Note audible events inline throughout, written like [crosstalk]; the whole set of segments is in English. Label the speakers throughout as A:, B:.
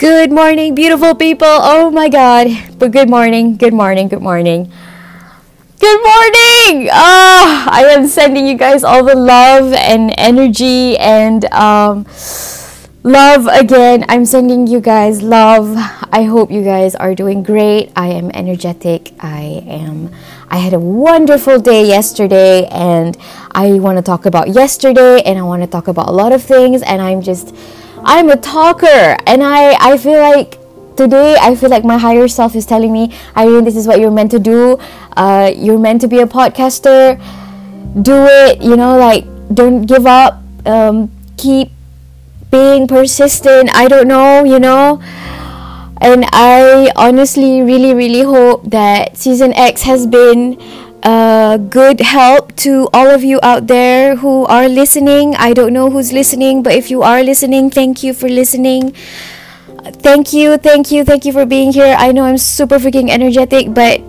A: Good morning, beautiful people. Oh my God. But good morning, good morning, good morning. Good morning! Ah, I am sending you guys all the love and energy and um, love again. I'm sending you guys love. I hope you guys are doing great. I am energetic. I am. I had a wonderful day yesterday, and I want to talk about yesterday, and I want to talk about a lot of things, and I'm just I'm a talker and I, I feel like today I feel like my higher self is telling me, Irene, this is what you're meant to do. Uh, you're meant to be a podcaster. Do it, you know, like don't give up. Um, keep being persistent. I don't know, you know. And I honestly really, really hope that She Says has been good help to all of you out there who are listening. I don't know who's listening, but if you are listening, thank you for listening. Thank you, thank you, thank you for being here. I know I'm super freaking energetic, but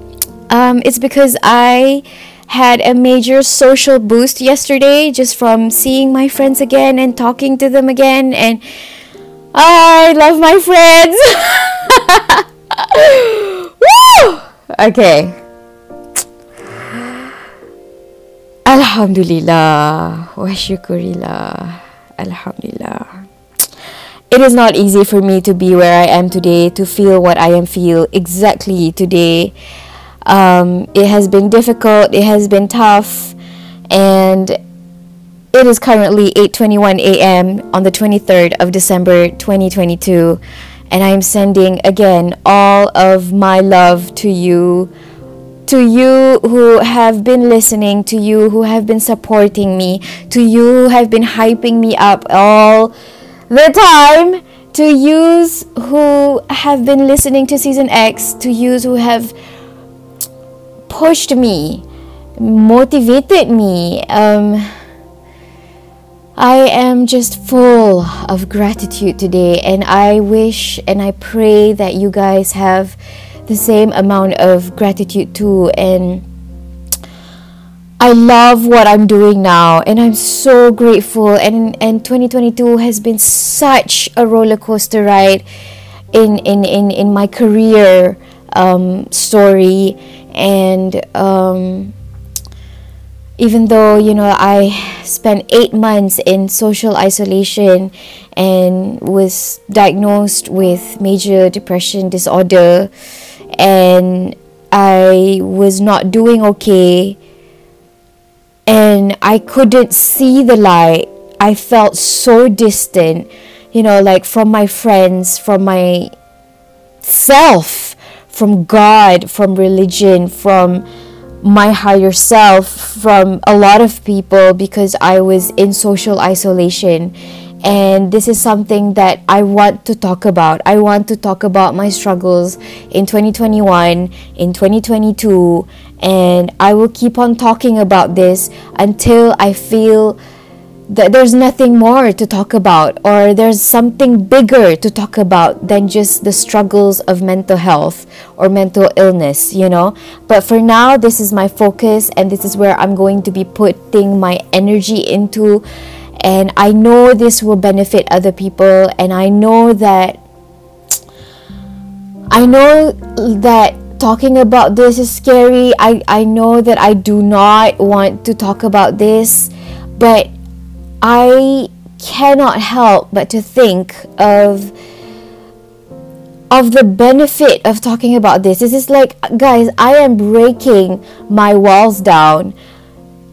A: um, it's because I had a major social boost yesterday just from seeing my friends again and talking to them again. And I love my friends. [laughs] Woo! Okay. Alhamdulillah wa syukurillah. Alhamdulillah. It is not easy for me to be where I am today, to feel what I am feel exactly today. Um, it has been difficult, it has been tough, and it is currently 8:21 a.m. on the 23rd of December 2022, and I am sending again all of my love to you to you who have been listening, to you who have been supporting me, to you who have been hyping me up all the time, to yous who have been listening to She Says, to yous who have pushed me, motivated me. Um, I am just full of gratitude today, and I wish and I pray that you guys have the same amount of gratitude too and I love what I'm doing now and I'm so grateful. And and 2022 has been such a roller coaster ride in in in, in my career um, story. And um, even though you know I spent 8 months in social isolation and was diagnosed with major depression disorder and I was not doing okay and I couldn't see the light. I felt so distant, you know, like from my friends, from my self, from God, from religion, from my higher self, from a lot of people because I was in social isolation and this is something that I want to talk about. I want to talk about my struggles in 2021, in 2022, and I will keep on talking about this until I feel that there's nothing more to talk about or there's something bigger to talk about than just the struggles of mental health or mental illness, you know. But for now, this is my focus and this is where I'm going to be putting my energy into and I know this will benefit other people and I know that I know that talking about this is scary. I, I know that I do not want to talk about this, but I cannot help but to think of of the benefit of talking about this. This is like guys, I am breaking my walls down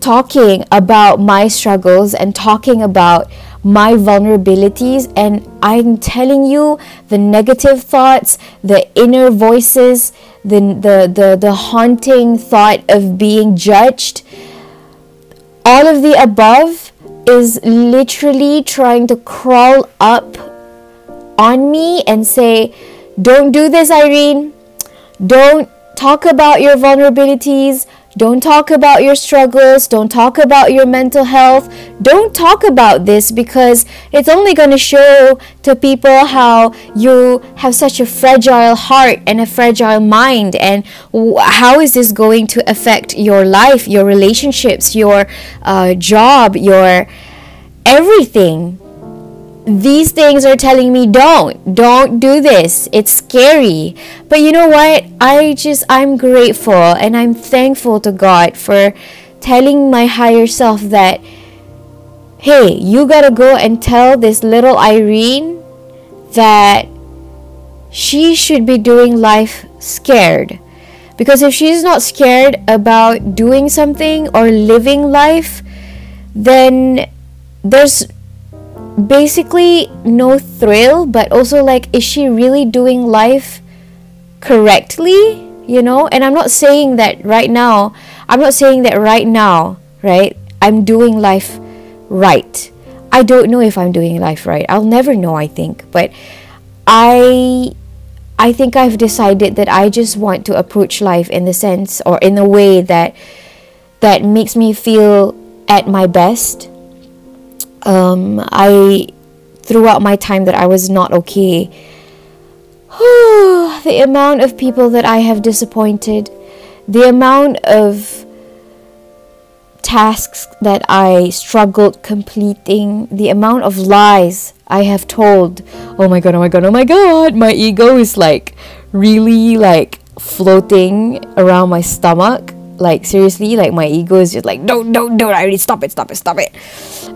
A: talking about my struggles and talking about my vulnerabilities and I'm telling you the negative thoughts, the inner voices, the the the, the haunting thought of being judged, all of the above is literally trying to crawl up on me and say, Don't do this, Irene. Don't talk about your vulnerabilities. Don't talk about your struggles. Don't talk about your mental health. Don't talk about this because it's only going to show to people how you have such a fragile heart and a fragile mind. And how is this going to affect your life, your relationships, your uh, job, your everything? These things are telling me don't don't do this. It's scary. But you know what? I just i'm grateful and i'm thankful to god for telling my higher self that hey you gotta go and tell this little irene that she should be doing life scared. Because if she's not scared about doing something or living life then there's basically no thrill, but also like, is she really doing life correctly? You know, and I'm not saying that right now, I'm not saying that right now, right? I'm doing life right. I don't know if I'm doing life right. I'll never know, I think. But I I think I've decided that I just want to approach life in the sense or in a way that that makes me feel at my best um, I throughout my time that I was not okay. [sighs] the amount of people that I have disappointed, the amount of tasks that I struggled completing, the amount of lies I have told. Oh my god, oh my god, oh my god. My ego is like really like floating around my stomach like seriously like my ego is just like don't don't don't I already stop it stop it stop it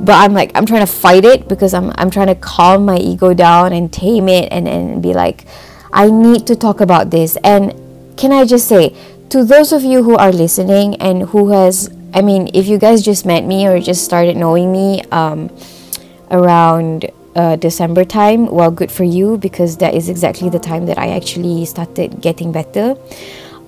A: but I'm like I'm trying to fight it because I'm I'm trying to calm my ego down and tame it and and be like I need to talk about this. And can I just say to those of you who are listening and who has I mean if you guys just met me or just started knowing me um around uh, December time well good for you because that is exactly the time that I actually started getting better.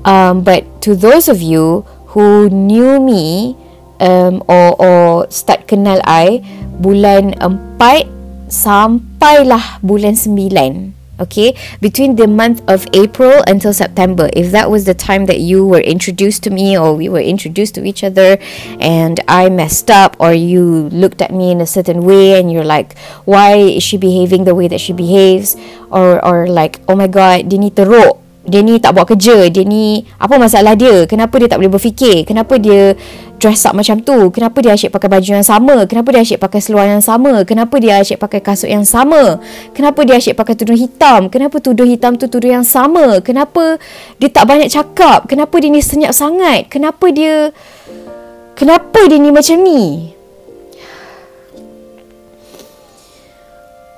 A: Um, but to those of you who knew me um, or, or start kenal I bulan 4 sampailah bulan 9 okay? Between the month of April until September. If that was the time that you were introduced to me or we were introduced to each other and I messed up or you looked at me in a certain way and you're like why is she behaving the way that she behaves? Or or like oh my god dia ni teruk dia ni tak buat kerja dia ni apa masalah dia? Kenapa dia tak boleh berfikir? Kenapa dia dress up macam tu? Kenapa dia asyik pakai baju yang sama? Kenapa dia asyik pakai seluar yang sama? Kenapa dia asyik pakai kasut yang sama? Kenapa dia asyik pakai tudung hitam? Kenapa tudung hitam tu tudung yang sama? Kenapa dia tak banyak cakap? Kenapa dia ni senyap sangat? Kenapa dia kenapa dia ni macam ni?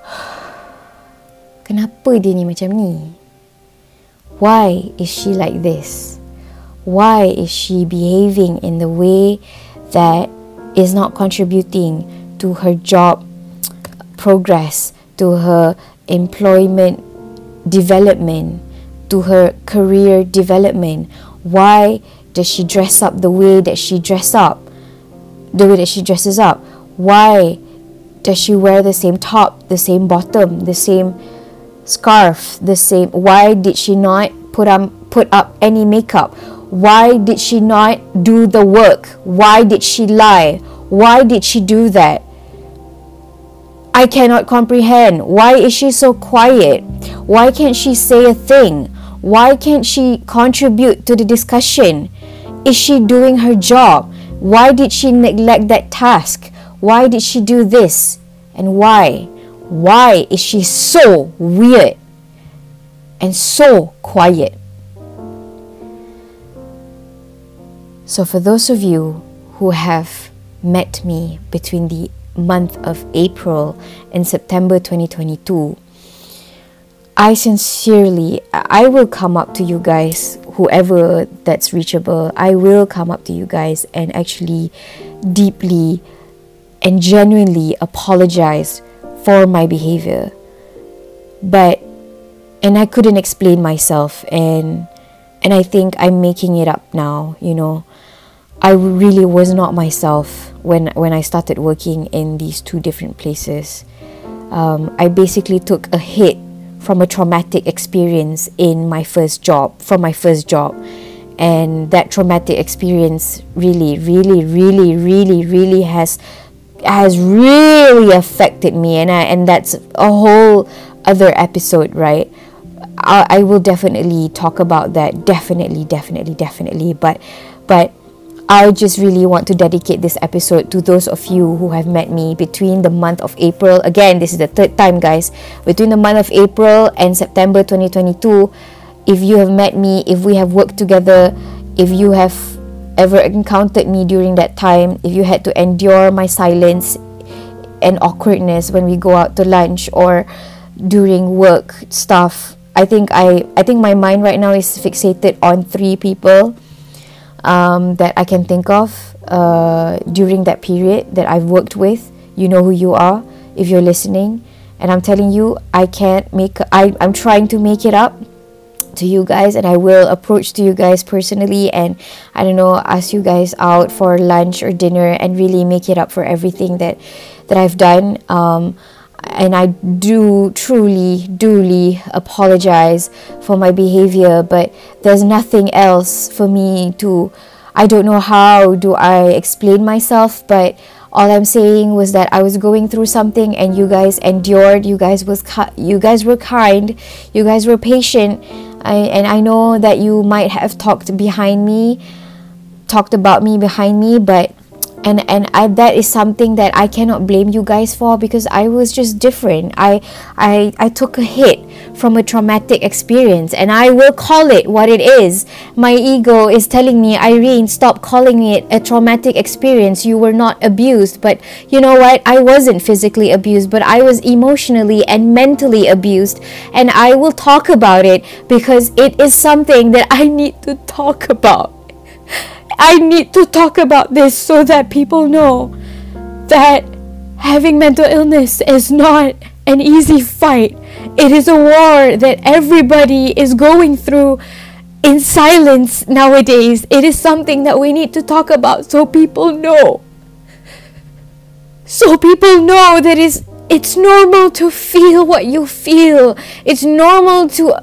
A: [sighs] Kenapa dia ni macam ni Why is she like this? Why is she behaving in the way that is not contributing to her job progress, to her employment development, to her career development? Why does she dress up the way that she dress up? The way that she dresses up? Why does she wear the same top, the same bottom, the same scarf the same. Why did she not put up put up any makeup? Why did she not do the work? Why did she lie? Why did she do that? I cannot comprehend. Why is she so quiet? Why can't she say a thing? Why can't she contribute to the discussion? Is she doing her job? Why did she neglect that task? Why did she do this? And why why is she so weird and so quiet? So, for those of you who have met me between the month of April and September 2022, I sincerely, I will come up to you guys, whoever that's reachable, I will come up to you guys and actually deeply and genuinely apologize for my behavior. But and I couldn't explain myself and and I think I'm making it up now, you know. I really was not myself when when I started working in these two different places. Um, I basically took a hit from a traumatic experience in my first job, from my first job. And that traumatic experience really, really, really, really, really has has really affected me and I, and that's a whole other episode right I, I will definitely talk about that definitely definitely definitely but but I just really want to dedicate this episode to those of you who have met me between the month of April. Again, this is the third time, guys. Between the month of April and September 2022, if you have met me, if we have worked together, if you have ever encountered me during that time, if you had to endure my silence and awkwardness when we go out to lunch or during work stuff, I think I I think my mind right now is fixated on three people um, that I can think of uh, during that period that I've worked with. You know who you are if you're listening. And I'm telling you, I can't make, I, I'm trying to make it up to you guys and I will approach to you guys personally and I don't know ask you guys out for lunch or dinner and really make it up for everything that that I've done um, and I do truly, duly apologize for my behavior, but there's nothing else for me to. I don't know how do I explain myself, but all I'm saying was that I was going through something, and you guys endured. You guys was you guys were kind. You guys were patient, I, and I know that you might have talked behind me, talked about me behind me, but and and I, that is something that I cannot blame you guys for because I was just different. I I I took a hit from a traumatic experience and I will call it what it is. My ego is telling me, Irene, stop calling it a traumatic experience. You were not abused, but you know what? I wasn't physically abused, but I was emotionally and mentally abused, and I will talk about it because it is something that I need to talk about. I need to talk about this so that people know that having mental illness is not an easy fight. It is a war that everybody is going through in silence nowadays. It is something that we need to talk about so people know. So people know that it's it's normal to feel what you feel. It's normal to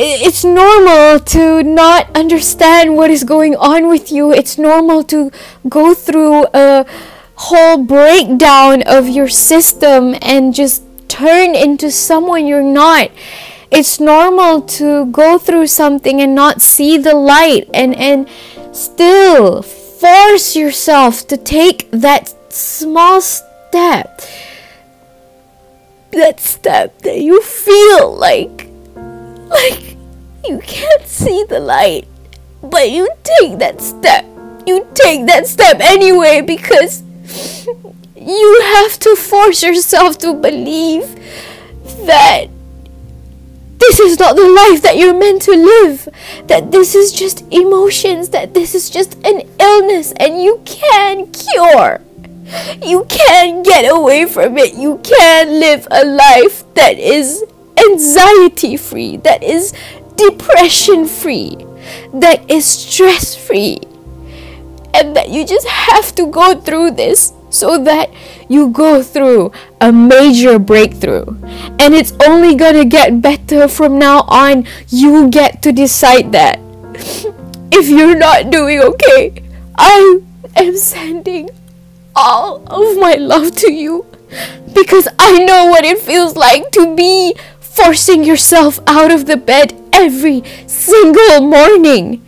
A: it's normal to not understand what is going on with you. It's normal to go through a whole breakdown of your system and just turn into someone you're not. It's normal to go through something and not see the light and and still force yourself to take that small step. That step that you feel like like you can't see the light, but you take that step. You take that step anyway because you have to force yourself to believe that this is not the life that you're meant to live. That this is just emotions, that this is just an illness and you can cure. You can get away from it. You can live a life that is anxiety free, that is depression free, that is stress free, and that you just have to go through this so that you go through a major breakthrough. And it's only gonna get better from now on. You get to decide that. [laughs] if you're not doing okay, I am sending all of my love to you because I know what it feels like to be forcing yourself out of the bed every single morning.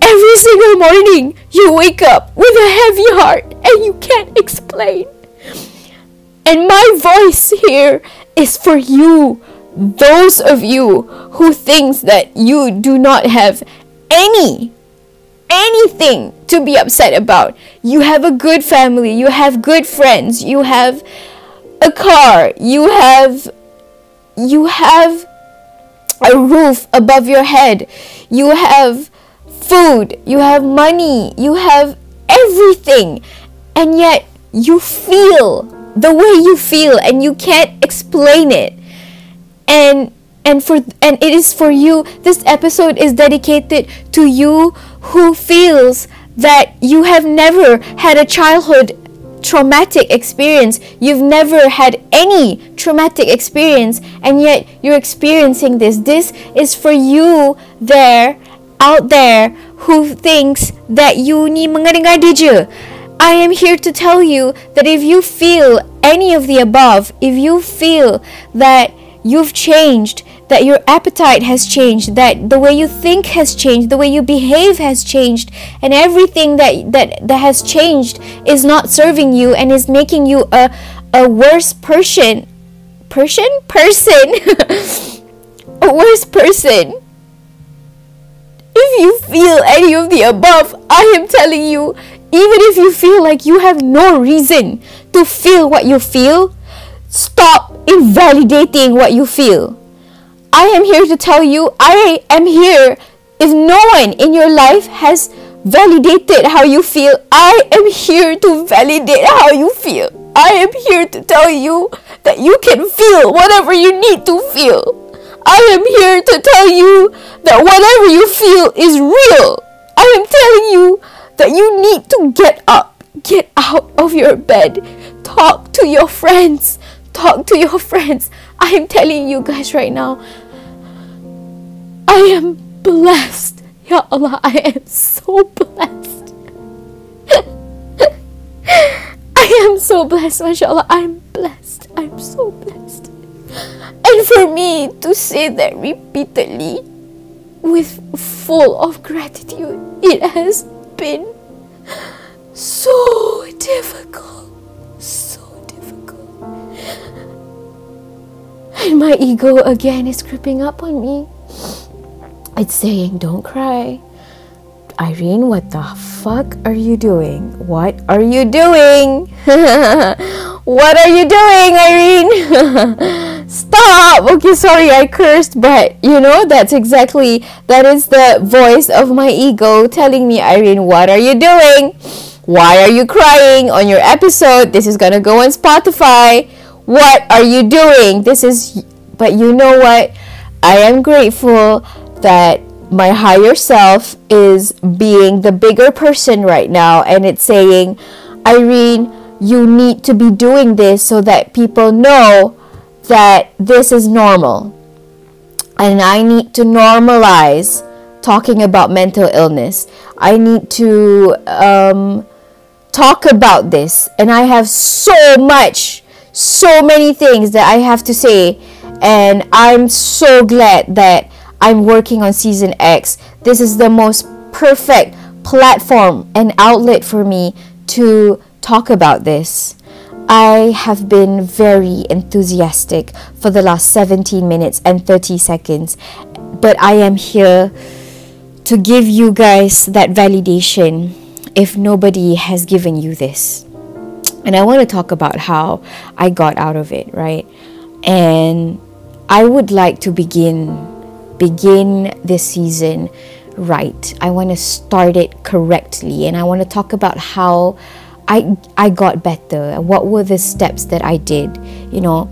A: Every single morning, you wake up with a heavy heart and you can't explain. And my voice here is for you, those of you who thinks that you do not have any anything to be upset about. You have a good family, you have good friends, you have a car, you have you have a roof above your head, you have food, you have money, you have everything, and yet you feel the way you feel and you can't explain it. And and for and it is for you. This episode is dedicated to you who feels that you have never had a childhood traumatic experience. You've never had any traumatic experience, and yet you're experiencing this. This is for you there, out there, who thinks that you ni mengada je. I am here to tell you that if you feel any of the above, if you feel that you've changed, that your appetite has changed, that the way you think has changed, the way you behave has changed, and everything that that that has changed is not serving you and is making you a a worse person. Person? Person. [laughs] a worse person. If you feel any of the above, I am telling you, even if you feel like you have no reason to feel what you feel, stop invalidating what you feel. I am here to tell you, I am here. If no one in your life has validated how you feel, I am here to validate how you feel. I am here to tell you that you can feel whatever you need to feel. I am here to tell you that whatever you feel is real. I am telling you that you need to get up, get out of your bed, talk to your friends, talk to your [laughs] friends. I am telling you guys right now, I am blessed. Ya Allah, I am so blessed. [laughs] I am so blessed, mashallah. I'm blessed. I'm so blessed. And for me to say that repeatedly with full of gratitude, it has been so difficult. So difficult. And my ego again is creeping up on me. It's saying, Don't cry. Irene, what the fuck are you doing? What are you doing? [laughs] what are you doing, Irene? [laughs] Stop! Okay, sorry, I cursed, but you know, that's exactly that is the voice of my ego telling me, Irene, what are you doing? Why are you crying on your episode? This is gonna go on Spotify. What are you doing? This is, but you know what? I am grateful that my higher self is being the bigger person right now and it's saying, Irene, you need to be doing this so that people know that this is normal. And I need to normalize talking about mental illness. I need to um, talk about this. And I have so much, so many things that I have to say. And I'm so glad that I'm working on She Says. This is the most perfect platform and outlet for me to talk about this. I have been very enthusiastic for the last 17 minutes and 30 seconds, but I am here to give you guys that validation if nobody has given you this. And I want to talk about how I got out of it, right? And I would like to begin begin this season right. I want to start it correctly and I want to talk about how I I got better what were the steps that I did. You know,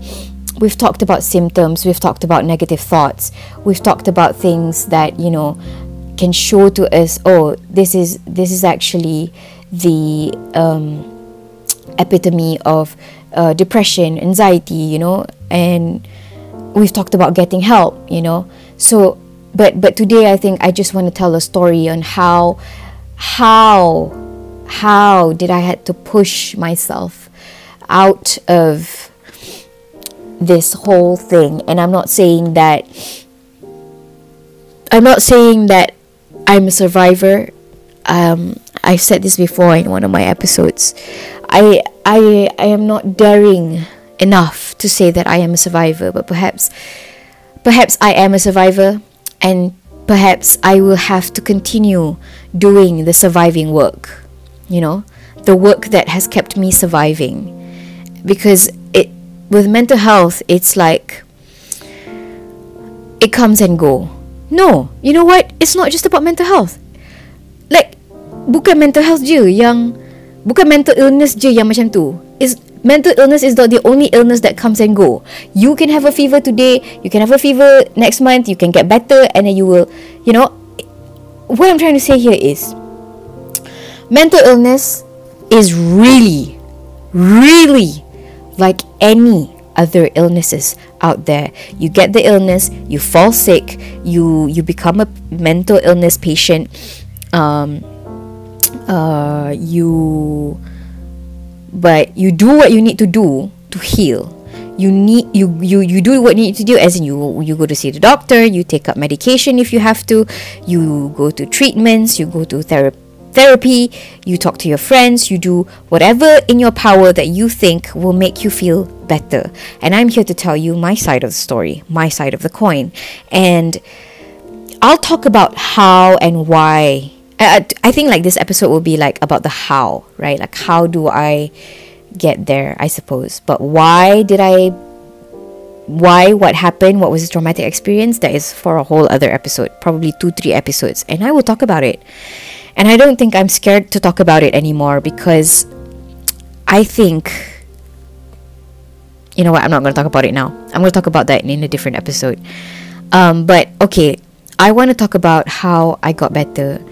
A: we've talked about symptoms, we've talked about negative thoughts, we've talked about things that, you know, can show to us, oh, this is this is actually the um, epitome of uh, depression, anxiety, you know, and we've talked about getting help, you know. So, but but today I think I just want to tell a story on how how how did I had to push myself out of this whole thing. And I'm not saying that I'm not saying that I'm a survivor. Um, I've said this before in one of my episodes. I I I am not daring enough to say that I am a survivor but perhaps Perhaps I am a survivor, and perhaps I will have to continue doing the surviving work, you know, the work that has kept me surviving. Because it with mental health, it's like it comes and go. No, you know what? It's not just about mental health. Like bukan mental health je yang bukan mental illness je yang macam tu. Is mental illness is not the only illness that comes and go. You can have a fever today, you can have a fever next month, you can get better, and then you will, you know. What I'm trying to say here is mental illness is really, really like any other illnesses out there. You get the illness, you fall sick, you you become a mental illness patient. Um, uh, you but you do what you need to do to heal you need you you you do what you need to do as in you you go to see the doctor you take up medication if you have to you go to treatments you go to therapy therapy, you talk to your friends, you do whatever in your power that you think will make you feel better. And I'm here to tell you my side of the story, my side of the coin. And I'll talk about how and why. I, I think like this episode will be like about the how, right? Like how do I get there, I suppose. But why did I why what happened what was this traumatic experience that is for a whole other episode probably two three episodes and i will talk about it and I don't think I'm scared to talk about it anymore because I think you know what, I'm not going to talk about it now. I'm going to talk about that in a different episode. Um, but okay, I want to talk about how I got better.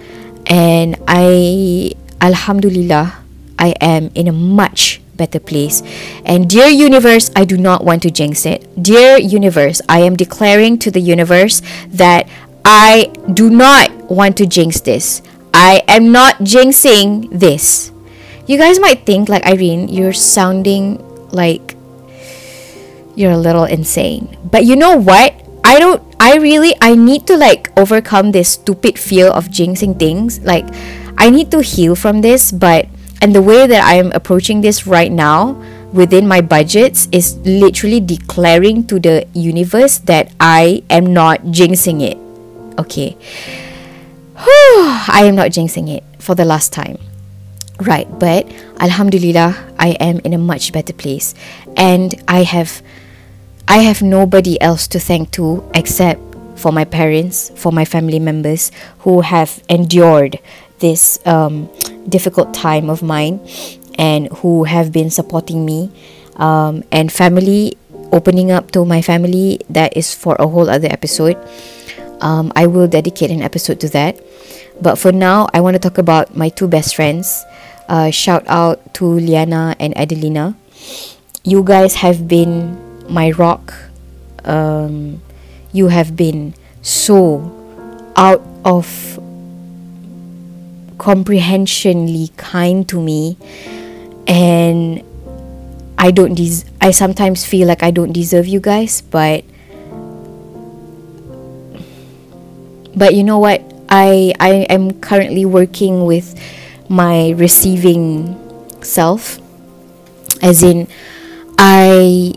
A: And I, Alhamdulillah, I am in a much better place. And dear universe, I do not want to jinx it. Dear universe, I am declaring to the universe that I do not want to jinx this. I am not jinxing this. You guys might think, like Irene, you're sounding like you're a little insane. But you know what? I don't, I really, I need to like overcome this stupid fear of jinxing things. Like, I need to heal from this, but, and the way that I am approaching this right now within my budgets is literally declaring to the universe that I am not jinxing it. Okay. I am not jinxing it for the last time. Right, but Alhamdulillah, I am in a much better place. And I have I have nobody else to thank to except for my parents, for my family members who have endured this um, difficult time of mine and who have been supporting me. Um, and family, opening up to my family, that is for a whole other episode. Um, I will dedicate an episode to that. But for now, I want to talk about my two best friends. Uh, shout out to Liyana and Adelina. You guys have been my rock. Um, you have been so out of comprehensionly kind to me and I don't des- I sometimes feel like I don't deserve you guys but but you know what I I am currently working with my receiving self as in I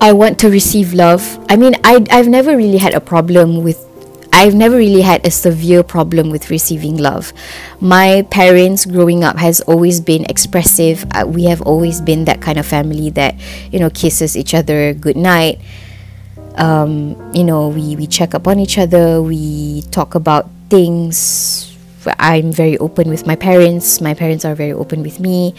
A: I want to receive love. I mean I I've never really had a problem with I've never really had a severe problem with receiving love. My parents growing up has always been expressive. Uh, we have always been that kind of family that, you know, kisses each other good night um, you know, we, we check up on each other, we talk about things. I'm very open with my parents, my parents are very open with me.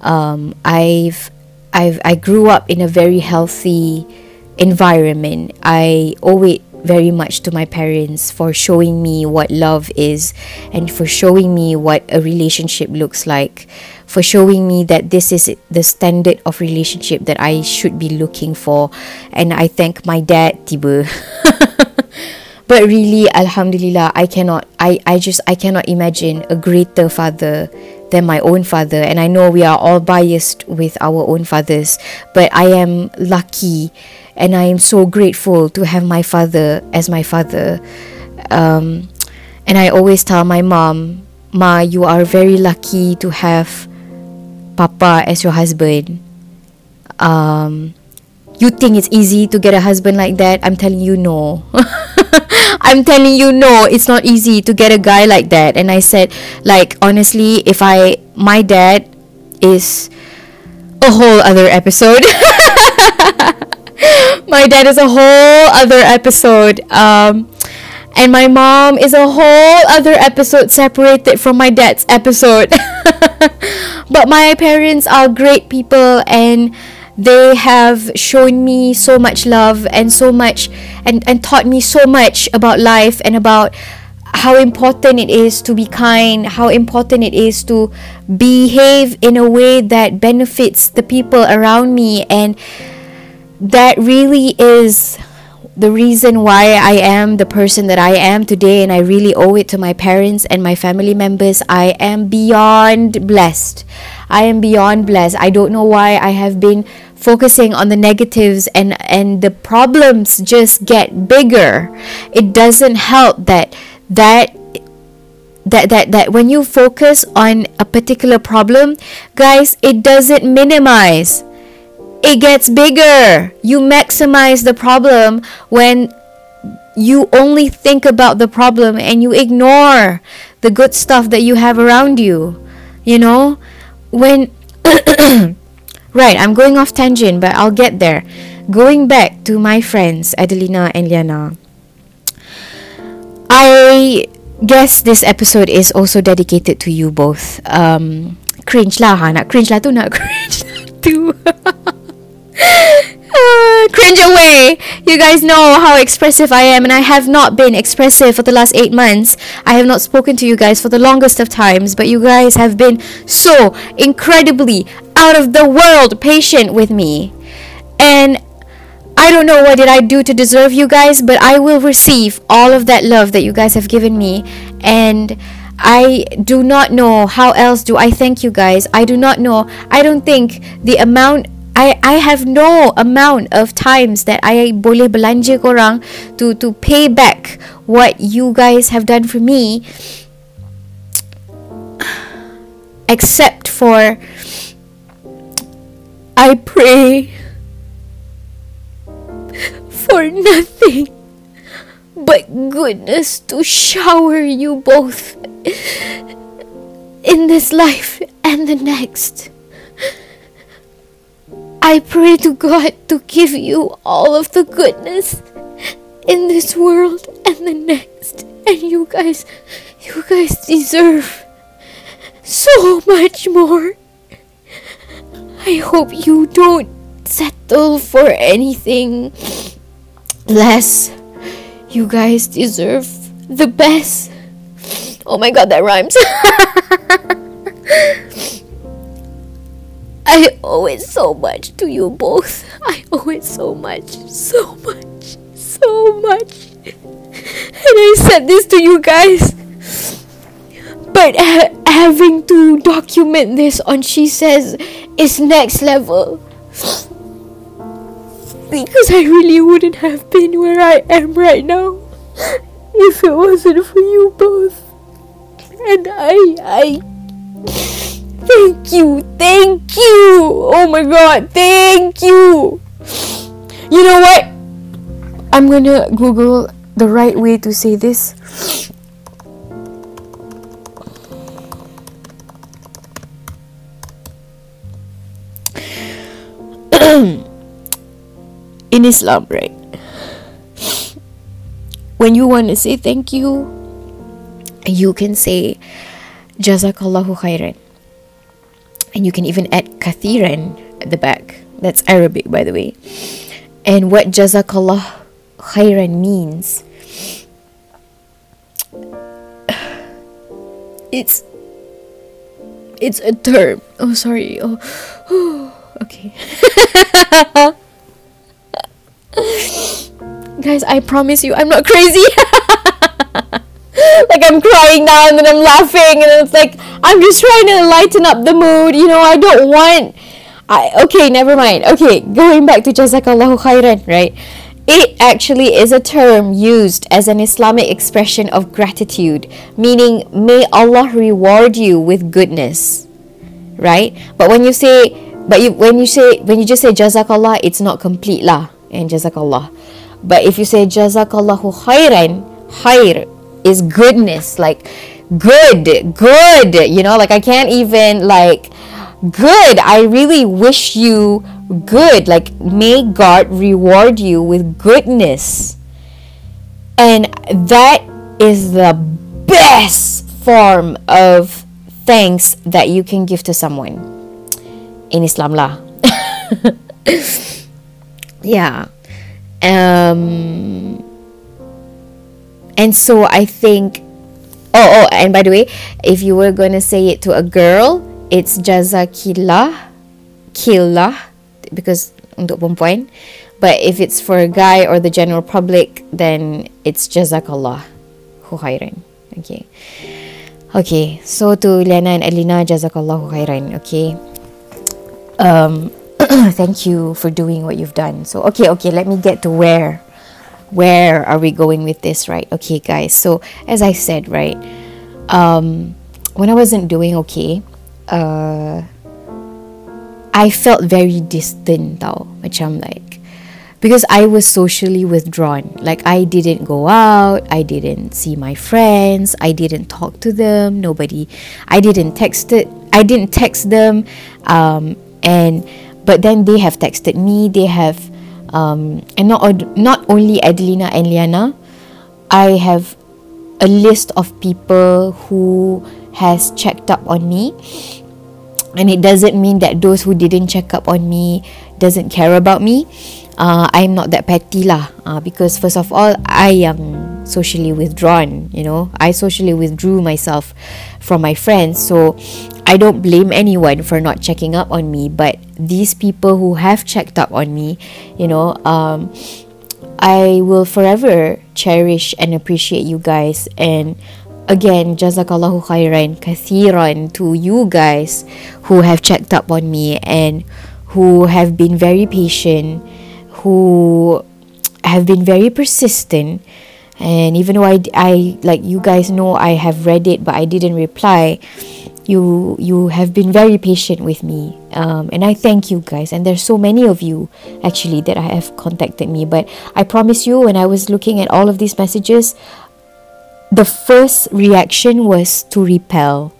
A: Um, I've, I've, I grew up in a very healthy environment. I owe it very much to my parents for showing me what love is and for showing me what a relationship looks like for showing me that this is the standard of relationship that I should be looking for and I thank my dad tiba [laughs] but really alhamdulillah I cannot I I just I cannot imagine a greater father than my own father and I know we are all biased with our own fathers but I am lucky and I am so grateful to have my father as my father. Um, and I always tell my mom Ma you are very lucky to have papa as your husband. Um you think it's easy to get a husband like that? I'm telling you no [laughs] i'm telling you no it's not easy to get a guy like that. And i said like honestly if i my dad is a whole other episode. [laughs] My dad is a whole other episode. Um and my mom is a whole other episode separated from my dad's episode. [laughs] but my parents are great people and they have shown me so much love and so much and, and taught me so much about life and about how important it is to be kind, how important it is to behave in a way that benefits the people around me and that really is the reason why I am the person that I am today, and I really owe it to my parents and my family members. I am beyond blessed. I am beyond blessed. I don't know why I have been focusing on the negatives and and the problems just get bigger it doesn't help that that that that that when you focus on a particular problem guys it doesn't minimize. It gets bigger. You maximize the problem when you only think about the problem and you ignore the good stuff that you have around you you know? When [clears throat] [coughs] right i'm going off tangent but i'll get there. Going back to my friends adelina and liana. I guess this episode is also dedicated to you both. Um cringe lah ha. Nak cringe lah tu nak [laughs] cringe lah tu [laughs] [laughs] cringe away. You guys know how expressive I am, and I have not been expressive for the last eight months. I have not spoken to you guys for the longest of times, but you guys have been so incredibly out of the world patient with me. And I don't know what did I do to deserve you guys, but I will receive all of that love that you guys have given me. And I do not know how else do I thank you guys. I do not know. I don't think the amount I I have no amount of times that I boleh belanja korang to to pay back what you guys have done for me except for I pray for nothing but goodness to shower you both in this life and the next. I pray to God to give you all of the goodness in this world and the next. And you guys, you guys deserve so much more. I hope you don't settle for anything less. You guys deserve the best. Oh my god, that rhymes. [laughs] I owe it so much to you both. I owe it so much, so much, so much. And I said this to you guys. But ha- having to document this on She Says is next level. Because I really wouldn't have been where I am right now if it wasn't for you both. And I, I Thank you, thank you. Oh my god, thank you. You know what? I'm gonna Google the right way to say this. [clears throat] In Islam, right? When you want to say thank you, you can say Jazakallahu khairan and you can even add kathiran at the back. That's Arabic, by the way. And what jazakallah khairan means, it's it's a term. Oh, sorry. Oh, [sighs] okay. [laughs] Guys, I promise you, I'm not crazy. [laughs] like I'm crying now and then I'm laughing and it's like I'm just trying to lighten up the mood. You know, I don't want. I okay, never mind. Okay, going back to Jazakallahu khairan, right? It actually is a term used as an Islamic expression of gratitude, meaning may Allah reward you with goodness, right? But when you say, but you when you say when you just say Jazakallah, it's not complete lah, and Jazakallah. But if you say Jazakallahu khairan, khair is goodness like good good you know like i can't even like good. I really wish you good. Like may god reward you with goodness. And that is the best form of thanks that you can give to someone in islam lah [laughs] yeah. Um and so I think oh oh and by the way if you were going to say it to a girl it's jazakillah killah because untuk perempuan. But if it's for a guy or the general public then it's jazakallah khairan. Okay. Okay so to Liyana and Alina jazakallah khairan okay? Um [clears throat] thank you for doing what you've done. So, okay, okay, let me get to where where are we going with this, right? Okay, guys. So, as I said, right, um, when I wasn't doing okay, uh, I felt very distant tau. Macam like, because I was socially withdrawn. Like, I didn't go out, I didn't see my friends, I didn't talk to them, nobody, I didn't text it, I didn't text them, um, and but then they have texted me, they have um, and not not only Adelina and Liyana, I have a list of people who has checked up on me, and it doesn't mean that those who didn't check up on me doesn't care about me. Uh, I'm not that petty lah. Uh, because first of all, I am socially withdrawn. You know, I socially withdrew myself from my friends. So I don't blame anyone for not checking up on me. But these people who have checked up on me, you know, um, I will forever cherish and appreciate you guys. And again, jazakallahu khairan kathiran to you guys who have checked up on me and who have been very patient, who have been very persistent. And even though I, I like you guys know I have read it but I didn't reply, you you have been very patient with me. Um, and i thank you guys. And there's so many of you actually that i have contacted me. But i promise you when i was looking at all of these messages the first reaction was to repel.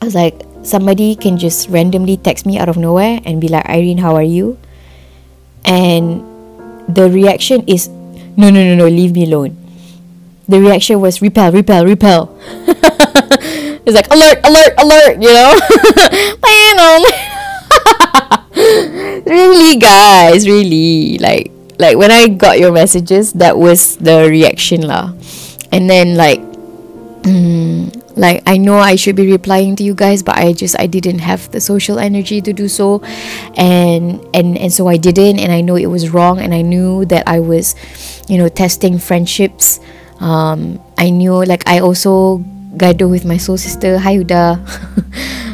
A: I was like somebody can just randomly text me out of nowhere and be like irene how are you? And the reaction is no no no no leave me alone. The reaction was repel repel repel [laughs] It's like alert, alert, alert, you know? [laughs] [laughs] really guys, really. Like like when I got your messages, that was the reaction lah. And then like mm, like I know I should be replying to you guys but I just I didn't have the social energy to do so and and and so I didn't and I know it was wrong and I knew that I was you know testing friendships um I knew like I also gaduh with my soul sister hi Huda. [laughs]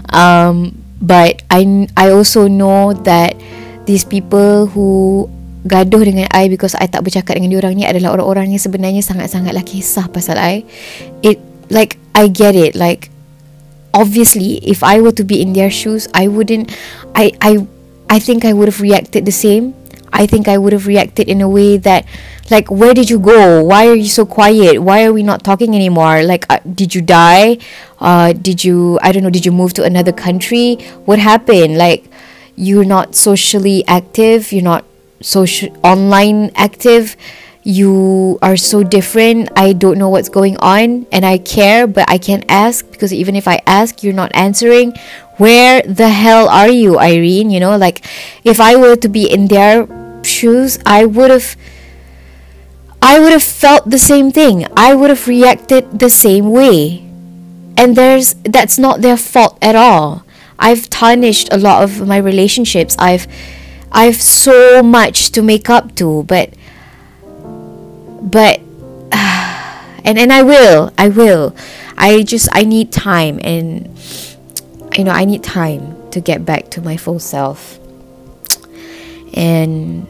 A: Um, but I I also know that these people who gaduh dengan I because I tak bercakap dengan diorang ni adalah orang-orang yang sebenarnya sangat-sangatlah kisah pasal I. It like I get it. Like obviously if I were to be in their shoes I wouldn't I I I think I would have reacted the same. I think I would have reacted in a way that like where did you go? Why are you so quiet? Why are we not talking anymore? Like uh, did you die? Uh did you i don't know did you move to another country? What happened? Like you're not socially active you're not social online active you are so different. I don't know what's going on and i care but i can't ask because even if i ask you're not answering. Where the hell are you irene? You know like if i were to be in their shoes i would have I would have felt the same thing. I would have reacted the same way. And there's that's not their fault at all. I've tarnished a lot of my relationships. I've I've so much to make up to, but but [sighs] and and I will. I will. I just I need time and you know, I need time to get back to my full self. And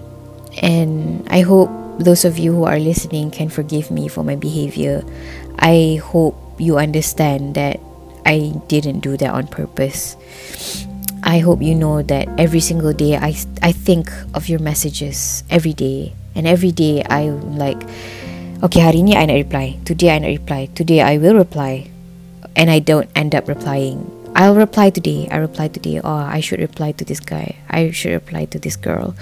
A: and I hope those of you who are listening can forgive me for my behavior. I hope you understand that I didn't do that on purpose. I hope you know that every single day I, I think of your messages every day. And every day I'm like, okay, hari ni I nak reply. Today I nak reply. Today I will reply. And I don't end up replying. I'll reply today. I reply today. Oh, I should reply to this guy. I should reply to this girl.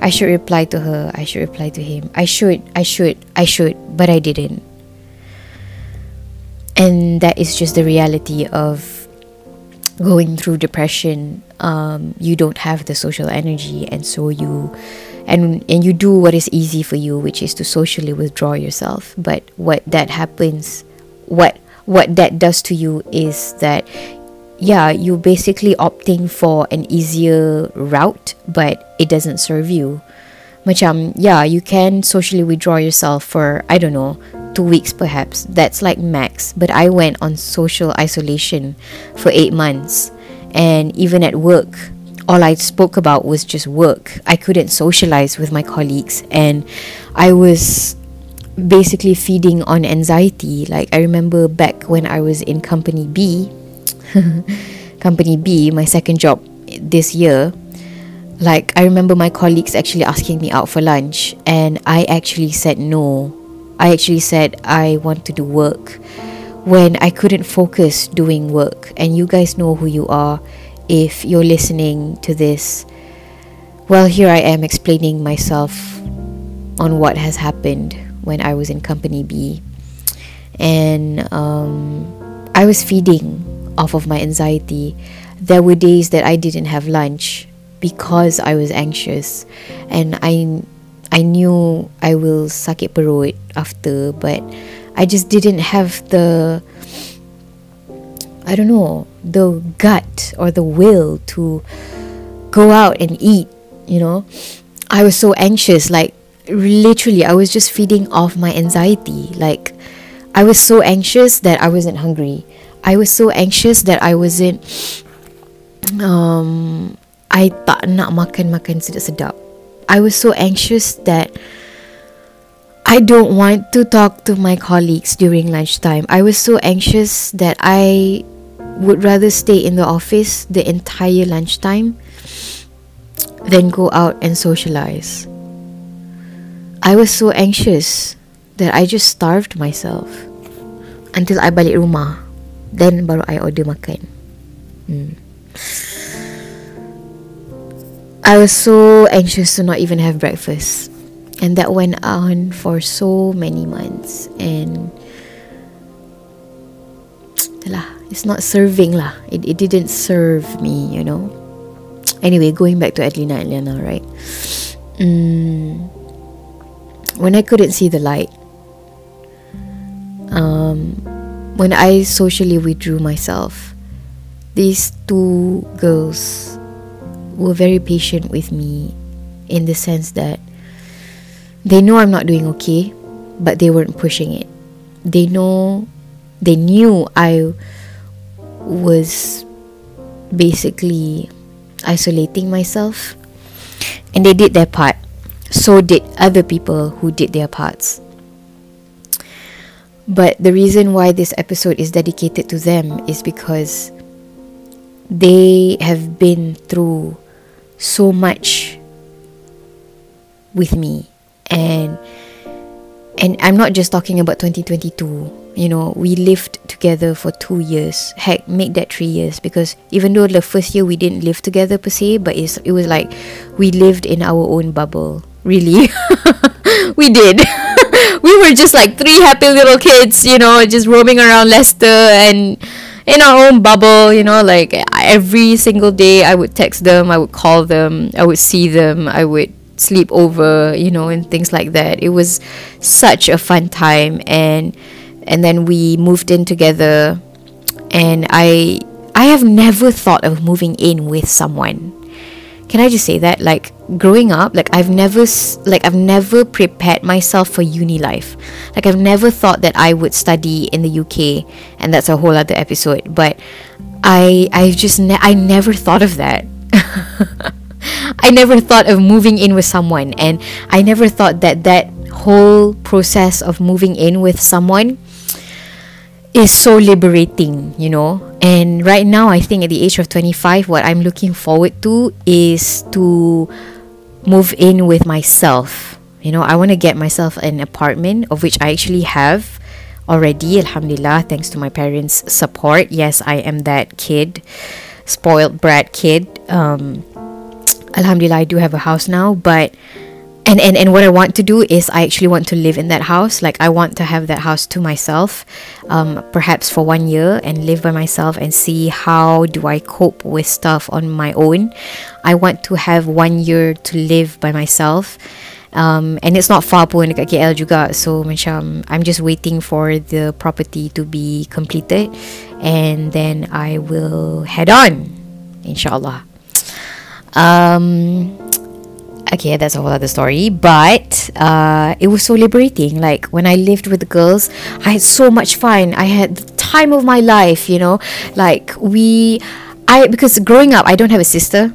A: I should reply to her. I should reply to him. I should, I should, I should, but I didn't. And that is just the reality of going through depression. Um, you don't have the social energy, and so you, and and you do what is easy for you, which is to socially withdraw yourself. But what that happens, what what that does to you is that yeah, you're basically opting for an easier route, but it doesn't serve you. Macam, yeah, you can socially withdraw yourself for, I don't know, two weeks perhaps. That's like max. But I went on social isolation for eight months. And even at work, all I spoke about was just work. I couldn't socialize with my colleagues, and I was basically feeding on anxiety. Like, I remember back when I was in Company B, [laughs] Company B, my second job this year. Like, I remember my colleagues actually asking me out for lunch, and I actually said no. I actually said I want to do work when I couldn't focus doing work. And you guys know who you are if you're listening to this. Well, here I am explaining myself on what has happened when I was in Company B. And um, I was feeding off of my anxiety. There were days that I didn't have lunch because I was anxious. And I, I knew I will suck sakit perut after, but I just didn't have the I don't know, the gut or the will to go out and eat, you know. I was so anxious like literally I was just feeding off my anxiety. Like I was so anxious that I wasn't hungry. I was so anxious that I wasn't um I tak nak makan-makan sedap-sedap. I was so anxious that I don't want to talk to my colleagues during lunchtime. I was so anxious that I would rather stay in the office the entire lunchtime than go out and socialize. I was so anxious that I just starved myself until I balik rumah. Then baru I order makan. Hmm. I was so anxious to not even have breakfast. And that went on for so many months. And [tsk] lah it's not serving lah. It, it didn't serve me you know. [tsk] Anyway going back to Adelina and Lena right? [sniffs] Mm, when I couldn't see the light um, when I socially withdrew myself these two girls were very patient with me in the sense that they know I'm not doing okay, but they weren't pushing it. They know, they knew I was basically isolating myself, and they did their part. So did other people who did their parts. But the reason why this episode is dedicated to them is because they have been through so much with me. And and I'm not just talking about 2022 you know we lived together for two years. Heck make that three years. Because even though the first year we didn't live together per se but it's, it was like we lived in our own bubble. Really? [laughs] We did [laughs] we were just like three happy little kids you know just roaming around leicester and in our own bubble you know like every single day i would text them i would call them i would see them i would sleep over, you know, and things like that. It was such a fun time and and then we moved in together and I I have never thought of moving in with someone. Can I just say that like growing up like I've never like I've never prepared myself for uni life. Like I've never thought that I would study in the UK and that's a whole other episode, but I I just ne- I never thought of that. [laughs] I never thought of moving in with someone, and I never thought that that whole process of moving in with someone is so liberating, you know. And right now, I think at the age of 25, what I'm looking forward to is to move in with myself. You know, I want to get myself an apartment, of which I actually have already, alhamdulillah, thanks to my parents' support. Yes, I am that kid, spoiled brat kid. Um, alhamdulillah I do have a house now but and, and and what I want to do is I actually want to live in that house. Like I want to have that house to myself um, perhaps for one year and live by myself and see how do I cope with stuff on my own. I want to have one year to live by myself. Um, and it's not far pun dekat KL juga. So macam I'm just waiting for the property to be completed and then I will head on inshallah. Um, okay, that's a whole other story. But uh, it was so liberating. Like when I lived with the girls, I had so much fun. I had the time of my life. You know, like we, I because growing up, I don't have a sister.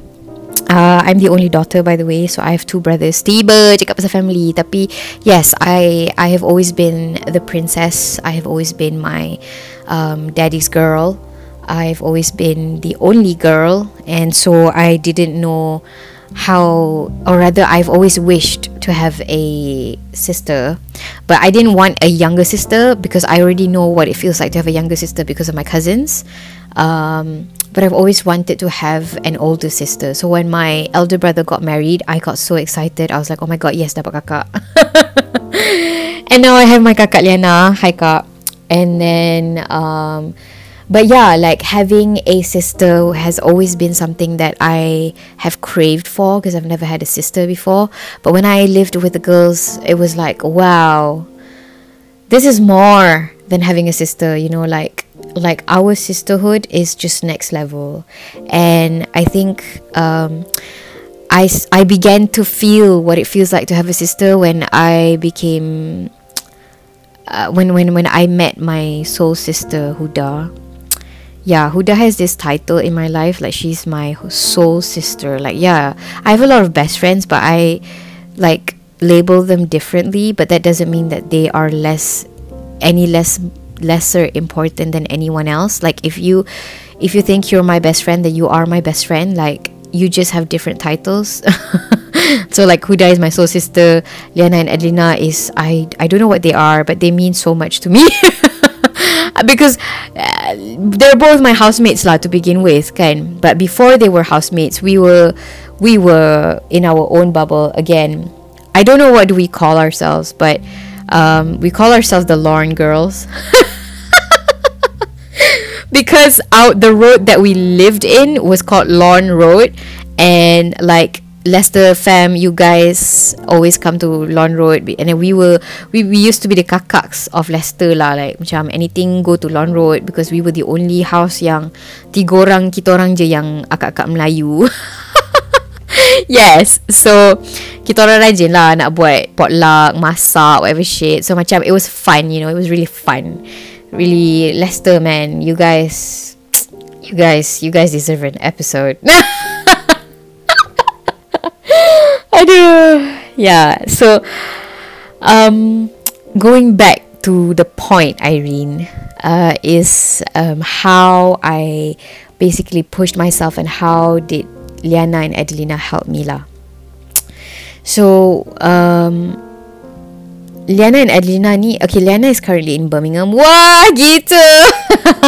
A: Uh, I'm the only daughter by the way So I have two brothers Tiba cakap pasal family Tapi Yes I I have always been The princess I have always been my um, Daddy's girl I've always been The only girl And so I didn't know How Or rather I've always wished To have a Sister But I didn't want a younger sister Because I already know What it feels like To have a younger sister Because of my cousins um, but I've always wanted to have an older sister. So when my elder brother got married, I got so excited. I was like, oh my god, yes, dapat kakak. [laughs] and now I have my kakak Liana. Hi kak. And then, um, but yeah, like having a sister has always been something that I have craved for because I've never had a sister before. But when I lived with the girls, it was like, wow, this is more than having a sister, you know, like like our sisterhood is just next level and i think um, I, I began to feel what it feels like to have a sister when i became uh, when when when i met my soul sister huda yeah huda has this title in my life like she's my soul sister. Like yeah i have a lot of best friends but i like label them differently but that doesn't mean that they are less any less lesser important than anyone else. Like if you if you think you're my best friend then you are my best friend. Like you just have different titles. [laughs] So like Huda is my soul sister Liyana and Adelina is I I don't know what they are but they mean so much to me [laughs] because uh, they're both my housemates lah to begin with kan? But before they were housemates we were we were in our own bubble again. I don't know what do we call ourselves but um, we call ourselves the Lauren girls. [laughs] Because out the road that we lived in was called Lawn Road and like Leicester fam you guys always come to Lawn Road. And then we were we, we used to be the kakaks of Leicester lah. Like macam anything go to Lawn Road because we were the only house yang tiga orang kita orang je yang akak-akak Melayu. [laughs] Yes. So kita orang rajin lah nak buat potluck masak whatever shit. So macam it was fun you know. It was really fun. Really Leicester man you guys [tsk] you guys you guys deserve an episode [laughs] aduh. Yeah so um going back to the point Irene uh, is um, how I basically pushed myself and how did Liana and Adelina help me lah. So um Liyana and Adelina ni Okay Liyana is currently in Birmingham. Wah gitu.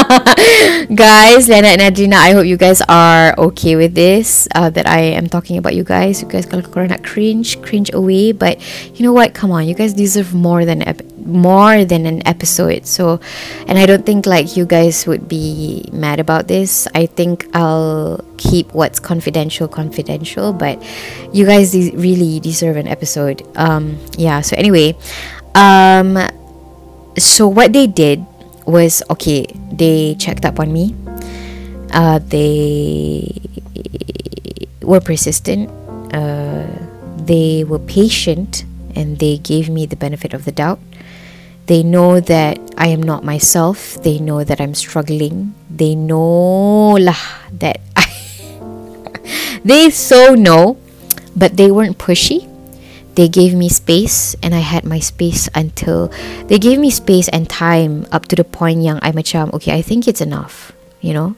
A: [laughs] Guys Liyana and Adelina I hope you guys are Okay with this uh, That I am talking about you guys. You guys kalau korang nak cringe Cringe away. But you know what? Come on You guys deserve more than ep- More than an episode. So And I don't think like You guys would be Mad about this. I think I'll Keep what's confidential Confidential But You guys de- really deserve an episode Um Yeah so anyway um, so what they did was okay. They checked up on me. Uh, they were persistent. Uh, they were patient, and they gave me the benefit of the doubt. They know that I am not myself. They know that I'm struggling. They know lah that. They so know, but they weren't pushy. They gave me space and I had my space until they gave me space and time up to the point yang I'm a macam okay I think it's enough you know?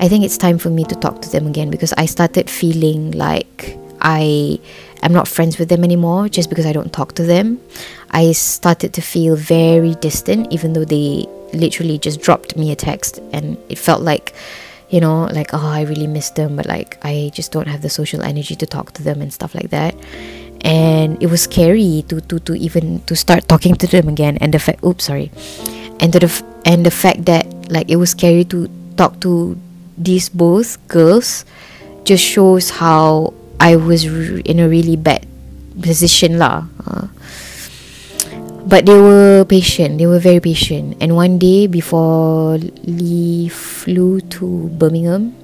A: I think it's time for me to talk to them again because I started feeling like I am not friends with them anymore just because I don't talk to them. I started to feel very distant even though they literally just dropped me a text and it felt like you know like oh I really miss them but like I just don't have the social energy to talk to them and stuff like that. And it was scary to to to even to start talking to them again. And the fact oops sorry. And the and the fact that like it was scary to talk to these both girls just shows how I was in a really bad position lah. Uh, but they were patient they were very patient and one day before Lee flew to Birmingham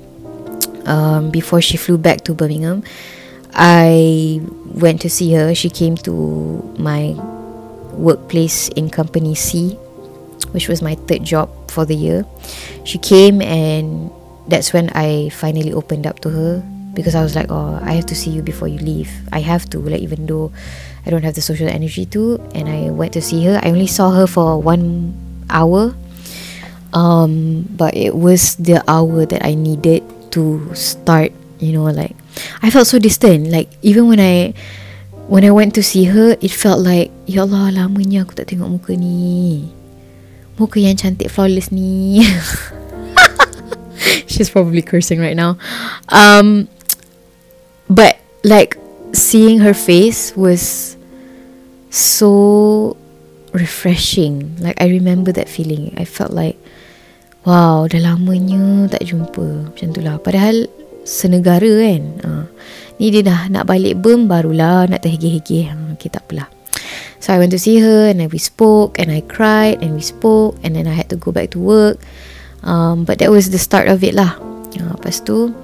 A: um, before she flew back to Birmingham I went to see her. She came to my workplace in company C, which was my third job for the year. She came and that's when I finally opened up to her because I was like, oh, I have to see you before you leave. I have to, like, even though I don't have the social energy to. And I went to see her. I only saw her for one hour, um, but it was the hour that I needed to start. You know, like I felt so distant. Like even when I when I went to see her, it felt like ya Allah lamanya aku tak tengok muka ni. Muka yang cantik flawless ni. [laughs] She's probably cursing right now. Um, but like seeing her face was so refreshing. Like I remember that feeling. I felt like wow, dah lamanya tak jumpa. Macam tu lah. Padahal senegara kan. Ha. Ni dia dah nak balik berm barulah nak terhege-hege. Ha, okay, tak apalah. So I went to see her and then we spoke and I cried and we spoke and then I had to go back to work. Um, but that was the start of it lah. Uh, lepas tu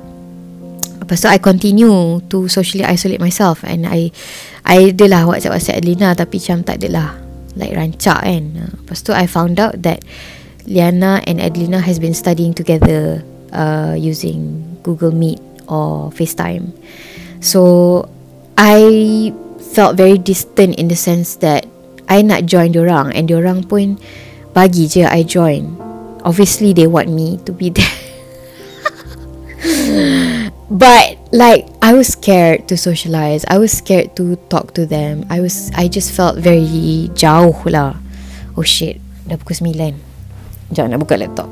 A: Lepas tu I continue To socially isolate myself And I I adalah WhatsApp WhatsApp Adelina Tapi macam tak adalah Like rancak kan. Lepas tu I found out that Liana and Adelina Has been studying together uh, Using Google Meet Or FaceTime. So I Felt very distant In the sense that I nak join diorang And diorang pun Bagi je I join. Obviously they want me To be there [laughs] but like I was scared to socialize. I was scared to talk to them. I was I just felt very jauh lah. Oh shit, dah pukul 9. Jangan nak buka laptop.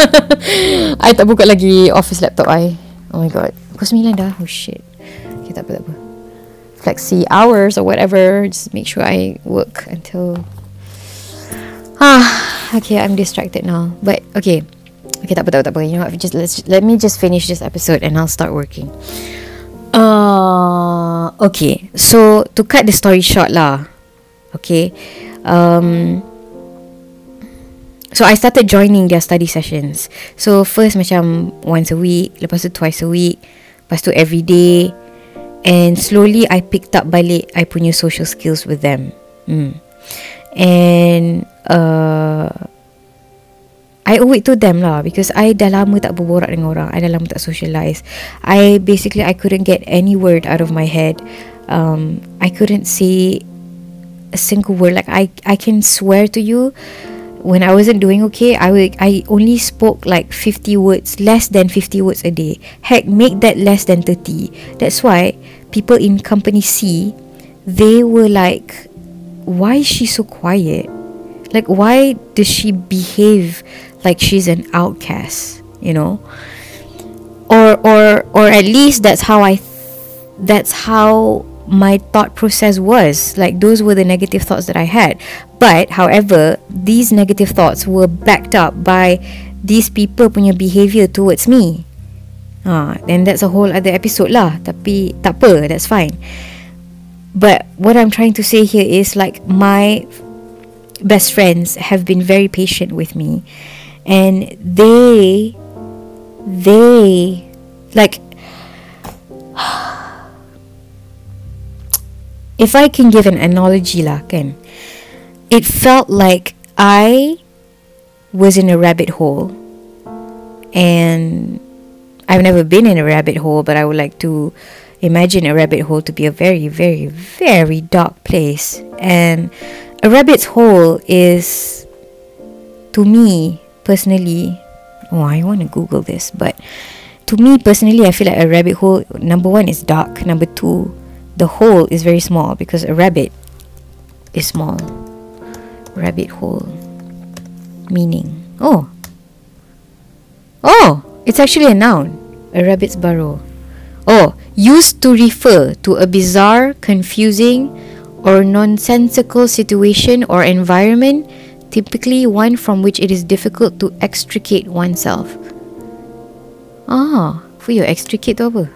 A: [laughs] I tak buka lagi office laptop I. Oh my god. Pukul 9 dah. Oh shit. Okay, tak apa, tak apa. Flexi hours or whatever. Just make sure I work until... Ah, [sighs] okay, I'm distracted now. But, okay. Okay, tak apa, tak apa, tak apa. You know what? Just let's let me just finish this episode and I'll start working. Uh, okay. So to cut the story short lah. Okay. Um. So I started joining their study sessions. So first macam once a week, lepas tu twice a week, lepas tu every day, and slowly I picked up balik I punya social skills with them. Hmm. And uh, I owe it to them lah because I dah lama tak berborak dengan orang. I dah lama tak socialize. I basically I couldn't get any word out of my head. Um, I couldn't say a single word. Like I I can swear to you, when I wasn't doing okay, I would I only spoke like fifty words, less than fifty words a day. Heck, make that less than thirty. That's why people in company C, they were like, why is she so quiet? Like why does she behave like she's an outcast you know? Or or or at least that's how i th- that's how my thought process was. Like those were the negative thoughts that i had. But however these negative thoughts were backed up by these people punya behavior towards me. Ah then that's a whole other episode lah. Tapi tak apa that's fine. But what i'm trying to say here is like my best friends have been very patient with me and they they like [sighs] if I can give an analogy lah it felt like I was in a rabbit hole. And I've never been in a rabbit hole but I would like to imagine a rabbit hole to be a very very very dark place. And a rabbit's hole is to me personally, oh, I want to Google this, but to me personally, I feel like a rabbit hole. Number one is dark. Number two, the hole is very small because a rabbit is small. Rabbit hole meaning. Oh, oh, it's actually a noun. A rabbit's burrow. Oh, used to refer to a bizarre, confusing, or nonsensical situation or environment typically one from which it is difficult to extricate oneself. Ah, for you extricate apa?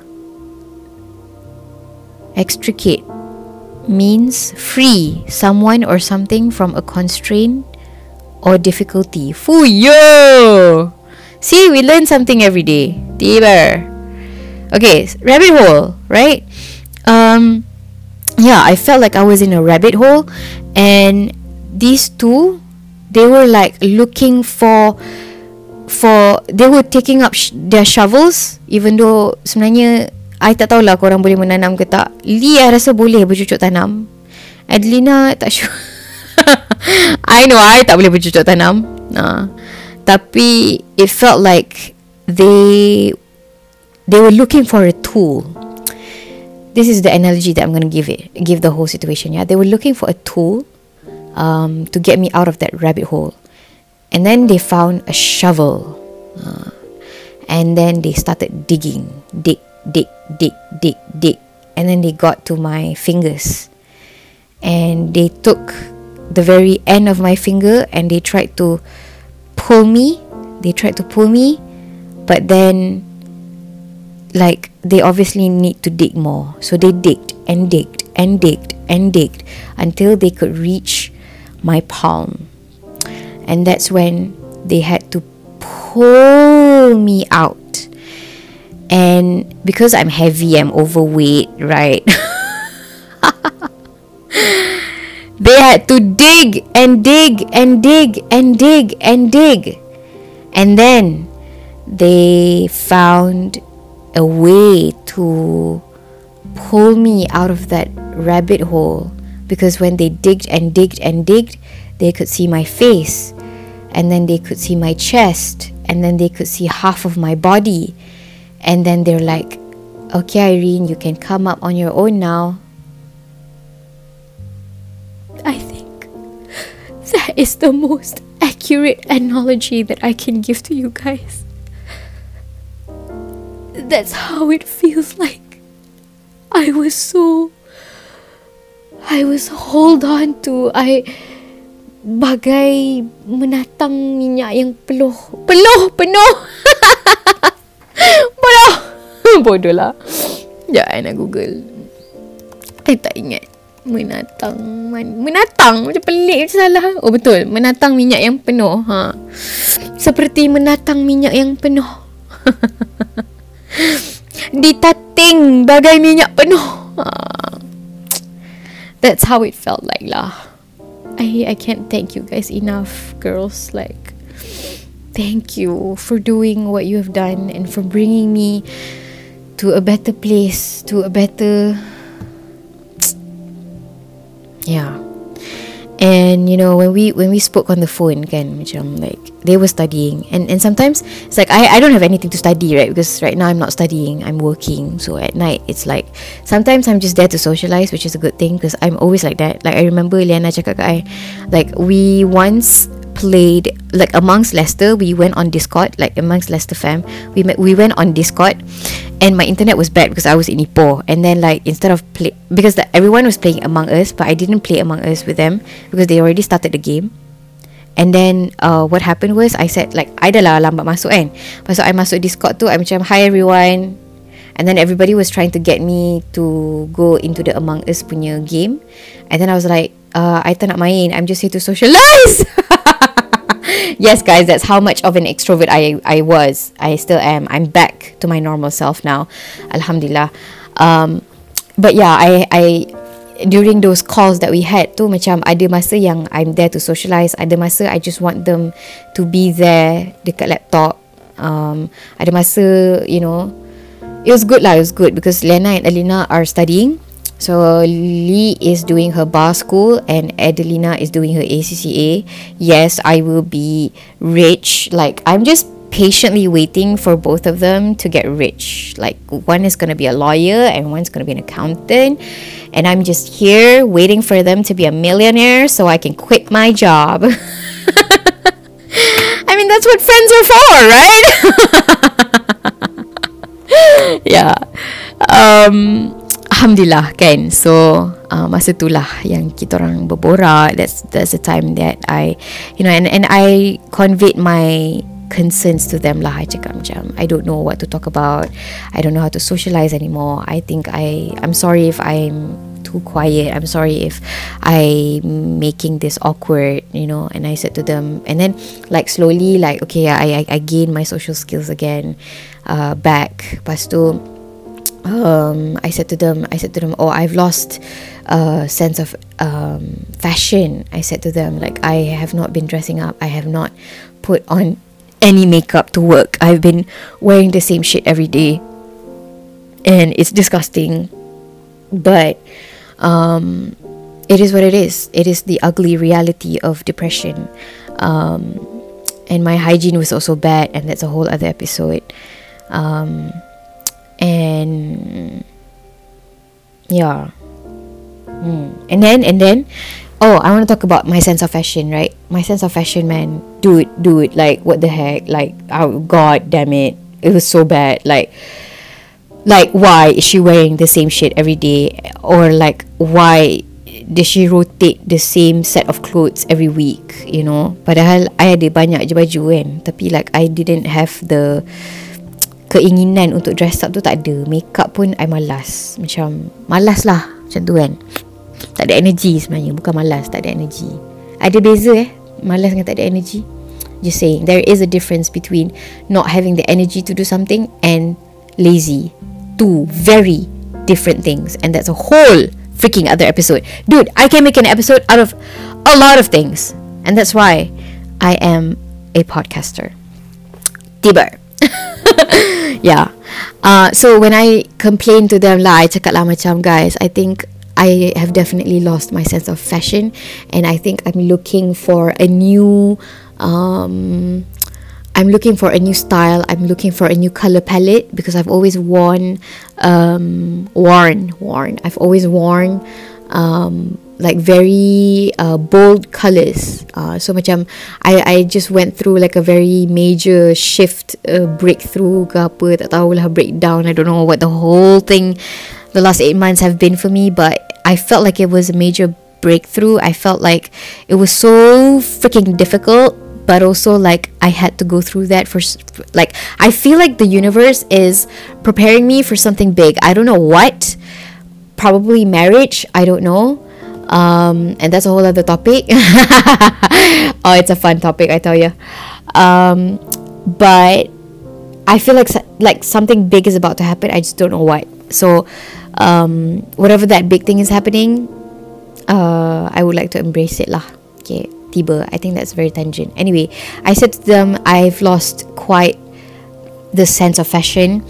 A: Extricate means free someone or something from a constraint or difficulty. Fuyo! See, we learn something every day. Tiba. Okay, rabbit hole, right? Um, yeah, I felt like I was in a rabbit hole, and these two they were like looking for for they were taking up sh- their shovels even though sebenarnya I tak tahulah korang boleh menanam ke tak. Lee I rasa boleh bercucuk tanam. Adelina tak sure. [laughs] I know I tak boleh bercucuk tanam. Nah. Tapi it felt like they they were looking for a tool. This is the analogy that I'm going to give it, give the whole situation. Yeah, they were looking for a tool um, to get me out of that rabbit hole, and then they found a shovel, uh, and then they started digging, dig, dig, dig, dig, dig, and then they got to my fingers, and they took the very end of my finger and they tried to pull me. They tried to pull me, but then like they obviously need to dig more. So they digged and digged and digged and digged until they could reach my palm. And that's when they had to pull me out. And because I'm heavy, I'm overweight, right? [laughs] they had to dig and dig and dig and dig and dig. And then they found a way to pull me out of that rabbit hole because when they digged and digged and digged, they could see my face and then they could see my chest and then they could see half of my body. And then they're like, okay, Irene, you can come up on your own now. I think that is the most accurate analogy that I can give to you guys that's how it feels like. I was so. I was hold on to. I bagai menatang minyak yang peluh. Peluh, penuh. [laughs] Bodoh. [laughs] Bodoh lah. Ya, I nak Google. I tak ingat. Menatang man, Menatang Macam pelik macam salah Oh betul Menatang minyak yang penuh ha. Seperti menatang minyak yang penuh [laughs] Ditating bagai minyak penuh. Ah. That's how it felt like lah. I I can't thank you guys enough, girls. Like, thank you for doing what you have done and for bringing me to a better place, to a better. [tsk] Yeah and you know when we when we spoke on the phone kan macam like they were studying. And and sometimes it's like I I don't have anything to study right? Because right now I'm not studying. I'm working. So at night it's like sometimes I'm just there to socialize which is a good thing because I'm always like that. Like I remember Liana cakap kat I like we once played like amongst Leicester we went on Discord like amongst Leicester fam. We met, we went on Discord and my internet was bad because I was in Ipoh. And then like instead of play because the, everyone was playing Among Us but I didn't play Among Us with them because they already started the game. And then uh, what happened was I said like I dah lah lambat masuk kan? Lepas I masuk Discord tu I macam hi everyone and then everybody was trying to get me to go into the Among Us punya game and then I was like uh, I tak nak main I'm just here to socialize [laughs] yes, guys, that's how much of an extrovert I I was. I still am. I'm back to my normal self now. Alhamdulillah. Um, but yeah, I I during those calls that we had tu macam ada masa yang I'm there to socialize, ada masa I just want them to be there dekat laptop. Um, ada masa, you know, it was good lah, it was good because Lena and Alina are studying. So Lee is doing her bar school and Adelina is doing her ACCA. Yes, I will be rich. Like I'm just patiently waiting for both of them to get rich. Like one is going to be a lawyer and one's going to be an accountant. And I'm just here waiting for them to be a millionaire so I can quit my job. [laughs] I mean, that's what friends are for, right? [laughs] yeah. Um, Alhamdulillah kan? So uh, Masa tu lah Yang kita orang berborak. That's that's the time that I You know and and I Conveyed my Concerns to them lah. I cakap macam I don't know what to talk about. I don't know how to socialize anymore. I think I I'm sorry if I'm Too quiet. I'm sorry if I Making this awkward You know? And I said to them And then Like slowly Like okay I I, I gain my social skills again uh, Back Lepas tu um, I said to them, I said to them, oh, I've lost a sense of um, fashion. I said to them, like, I have not been dressing up. I have not put on any makeup to work. I've been wearing the same shit every day. And it's disgusting. But um, it is what it is. It is the ugly reality of depression. Um, and my hygiene was also bad, and that's a whole other episode. Um, and yeah. Mm. And then, and then, oh, I want to talk about my sense of fashion, right? My sense of fashion, man. Dude, dude, like, what the heck? Like, oh, god damn it. It was so bad. Like, like why is she wearing the same shit every day or like why does she rotate the same set of clothes every week you know padahal I ada banyak baju kan tapi like I didn't have the keinginan untuk dress up tu tak ada. Makeup pun I malas. Macam malas lah macam tu kan. Tak ada energy sebenarnya. Bukan malas tak ada energy. Ada beza eh? Malas dengan tak ada energy? Just saying. There is a difference between not having the energy to do something and lazy. Two very different things. And that's a whole freaking other episode. Dude i can make an episode out of a lot of things. And that's why i am a podcaster. Tiba [laughs] [laughs] yeah uh, so when i complain to them lah I cakap lah macam guys i think I have definitely lost my sense of fashion and I think I'm looking for a new um, I'm looking for a new style. I'm looking for a new color palette because I've always worn, um, worn, worn. I've always worn um, like very uh, bold colors. Uh, so macam I I just went through like a very major shift, uh, breakthrough ke apa tak tahu lah breakdown. I don't know what the whole thing, the last eight months have been for me, but I felt like it was a major breakthrough. I felt like it was so freaking difficult but also like I had to go through that for like I feel like the universe is preparing me for something big. I don't know what. Probably marriage, I don't know. Um, and that's a whole other topic. [laughs] oh, it's a fun topic, I tell you. Um, but I feel like like something big is about to happen. I just don't know what. So, um, whatever that big thing is happening, uh, I would like to embrace it lah. Okay tiba. I think that's very tangent. Anyway, I said to them, I've lost quite the sense of fashion,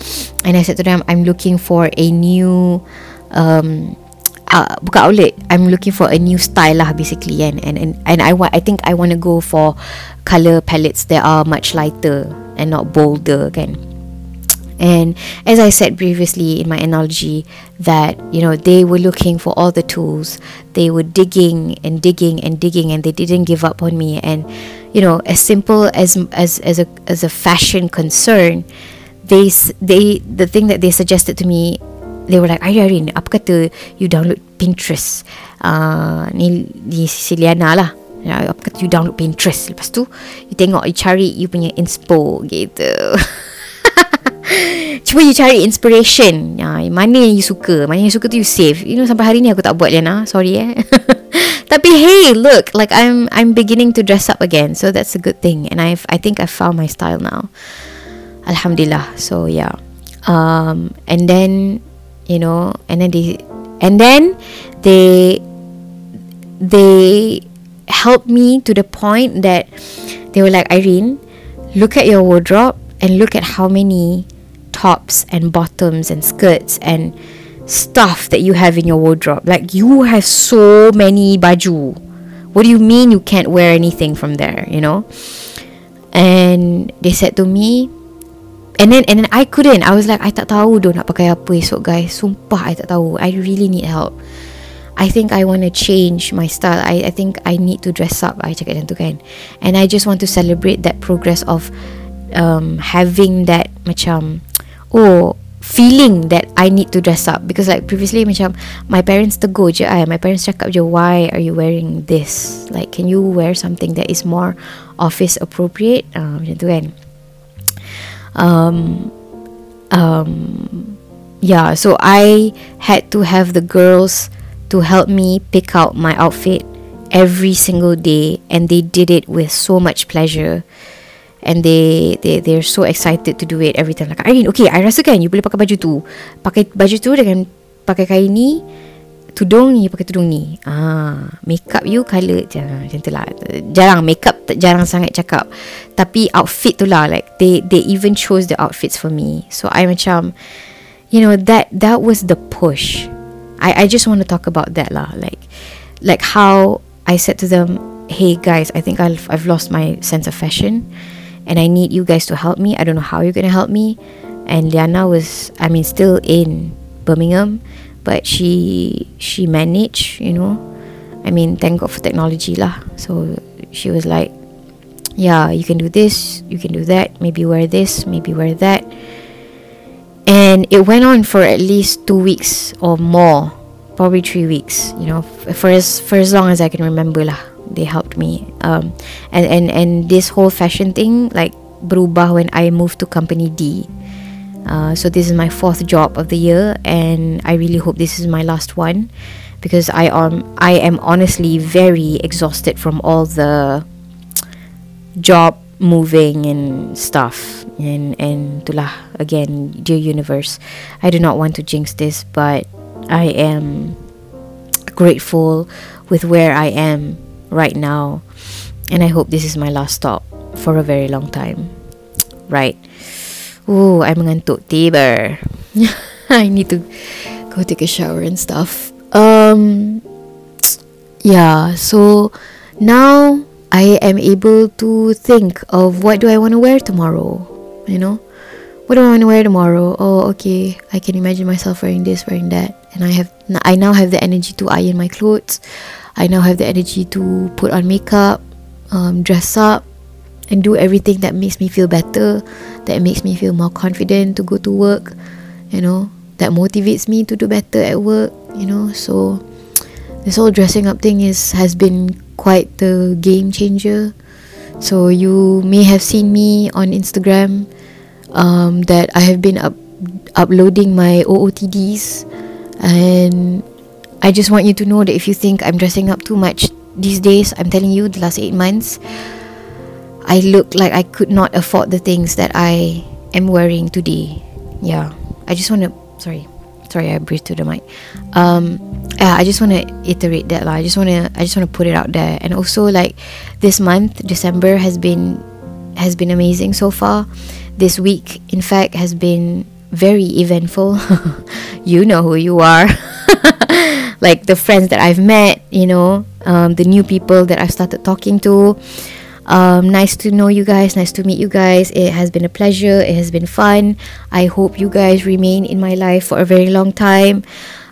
A: and I said to them, I'm looking for a new, um, uh, buka outlet. I'm looking for a new style lah, basically, and and and, and I want, I think I want to go for color palettes that are much lighter and not bolder, kan. And as I said previously in my analogy, that you know they were looking for all the tools, they were digging and digging and digging, and they didn't give up on me. And you know, as simple as as as a as a fashion concern, they they the thing that they suggested to me, they were like, Irene, apa kata you download Pinterest? Uh, ni di Siciliana lah. Apa kata you download Pinterest. Lepas tu You tengok You cari You punya inspo Gitu. [laughs] Cuba you cari inspiration. Ya, Mana yang you suka? Mana yang you suka tu you save. You know sampai hari ni aku tak buat Liana. Sorry eh. [laughs] Tapi hey look Like I'm I'm beginning to dress up again. So that's a good thing. And I've I think I've found my style now. Alhamdulillah. So yeah. Um, And then You know And then they And then They They Helped me to the point that They were like Irene Look at your wardrobe And look at how many tops and bottoms and skirts and stuff that you have in your wardrobe. Like you have so many baju. What do you mean you can't wear anything from there, you know? And they said to me, and then and then I couldn't. I was like, I tak tahu do nak pakai apa esok guys. Sumpah I tak tahu. I really need help. I think I want to change my style. I I think I need to dress up. I cakap macam tu kan. And I just want to celebrate that progress of um, having that macam oh feeling that I need to dress up because like previously macam my parents tegur je I my parents cakap je why are you wearing this like can you wear something that is more office appropriate uh, macam tu kan um um yeah so I had to have the girls to help me pick out my outfit every single day and they did it with so much pleasure. And they they they're so excited to do it every time. Like Irene okay I rasa kan you boleh pakai baju tu. Pakai baju tu dengan pakai kain ni tudung you pakai tudung ni. Ah makeup you colour jangan macam tu lah. Jarang makeup jarang sangat cakap. Tapi outfit tu lah like they they even chose the outfits for me. So I macam you know that that was the push. I I just want to talk about that lah. Like like how I said to them hey guys I think I've I've lost my sense of fashion and I need you guys to help me. I don't know how you're going to help me. And Liana was I mean still in Birmingham but she she managed you know. I mean thank God for technology lah. So she was like yeah you can do this you can do that maybe wear this maybe wear that. And it went on for at least two weeks or more probably three weeks you know for as for as long as I can remember lah they helped me. Um and and and this whole fashion thing like berubah when I moved to company D uh, so this is my fourth job of the year, and I really hope this is my last one, because I am I am honestly very exhausted from all the job moving and stuff. And and itulah again, dear universe, I do not want to jinx this, but I am grateful with where I am right now, and I hope this is my last stop for a very long time. Right. Oh, I'm mengantuk tiba. [laughs] I need to go take a shower and stuff. Um, yeah. So now I am able to think of what do I want to wear tomorrow. You know, what do I want to wear tomorrow? Oh, okay. I can imagine myself wearing this, wearing that, and I have. I now have the energy to iron my clothes. I now have the energy to put on makeup, um, dress up, and do everything that makes me feel better, that makes me feel more confident to go to work, you know, that motivates me to do better at work, you know. So this whole dressing up thing is has been quite the game changer. So you may have seen me on Instagram um, that I have been up uploading my OOTDs and I just want you to know that if you think I'm dressing up too much these days, I'm telling you the last 8 months I look like I could not afford the things that I am wearing today. Yeah, I just want to. Sorry, sorry, I breathed to the mic. Um, yeah, I just want to iterate that lah. I just want to. I just want to put it out there. And also, like this month, December has been has been amazing so far. This week, in fact, has been very eventful. [laughs] you know who you are. [laughs] like the friends that I've met, you know, um, the new people that I've started talking to. Um, nice to know you guys. Nice to meet you guys. It has been a pleasure. It has been fun. I hope you guys remain in my life for a very long time.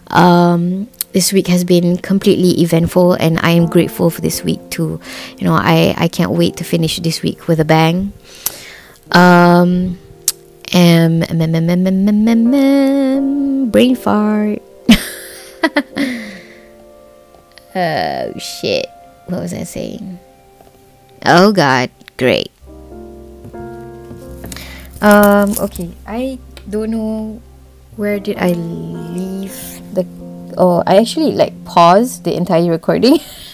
A: Um, this week has been completely eventful, and I am grateful for this week too. You know, I I can't wait to finish this week with a bang. Um, um, brain fart. [laughs] oh shit! What was I saying? Oh God, great. Um, okay, I don't know where did I leave the. Oh, I actually like paused the entire recording [laughs]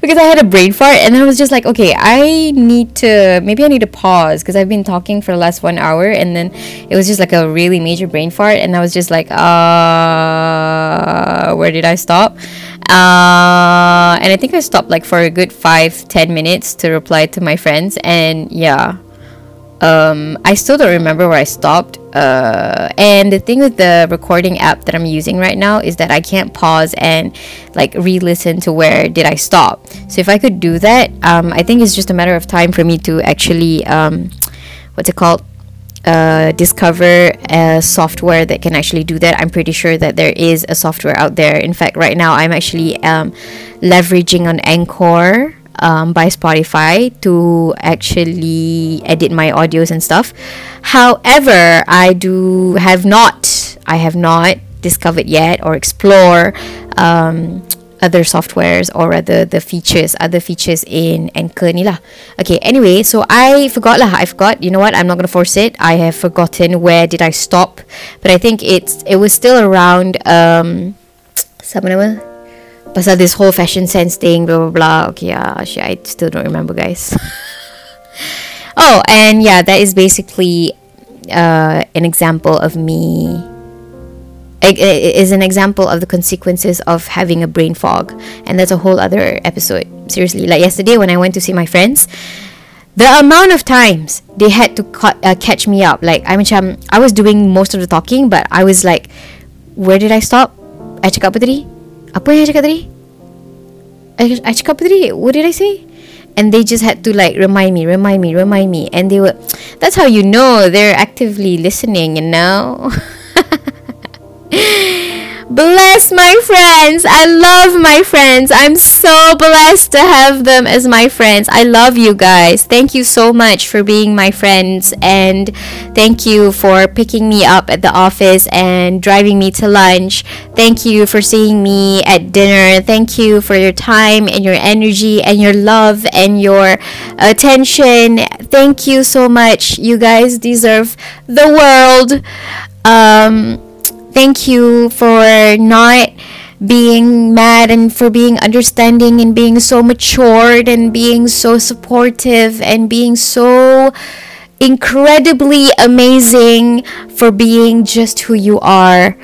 A: because I had a brain fart, and then I was just like, okay, I need to maybe I need to pause because I've been talking for the last one hour, and then it was just like a really major brain fart, and I was just like, uh, where did I stop? Uh, and I think I stopped like for a good five, ten minutes to reply to my friends. And yeah, um, I still don't remember where I stopped. Uh, and the thing with the recording app that I'm using right now is that I can't pause and like re-listen to where did I stop. So if I could do that, um, I think it's just a matter of time for me to actually um, what's it called uh, discover a software that can actually do that. I'm pretty sure that there is a software out there. In fact, right now I'm actually um, leveraging on Anchor um, by Spotify to actually edit my audios and stuff. However, I do have not, I have not discovered yet or explore um, other softwares or rather the features other features in Anchor ni lah. Okay anyway so I forgot lah. I forgot you know what? I'm not gonna force it. I have forgotten where did I stop. But I think it's it was still around um [tsk] pasal this whole fashion sense thing blah blah blah. Okay yeah I still don't remember guys. [laughs] Oh and yeah that is basically uh, an example of me is an example of the consequences of having a brain fog. And that's a whole other episode. Seriously like yesterday when i went to see my friends the amount of times they had to uh, catch me up. Like I macam I was doing most of the talking but I was like where did I stop? I cakap apa tadi apa yang I cakap tadi? I, I cakap apa tadi? What did I say? And they just had to like remind me remind me remind me. And they were that's how you know they're actively listening you know [laughs] Bless my friends. I love my friends. I'm so blessed to have them as my friends. I love you guys. Thank you so much for being my friends and thank you for picking me up at the office and driving me to lunch. Thank you for seeing me at dinner. Thank you for your time and your energy and your love and your attention. Thank you so much. You guys deserve the world. Um thank you for not being mad and for being understanding and being so matured and being so supportive and being so incredibly amazing for being just who you are.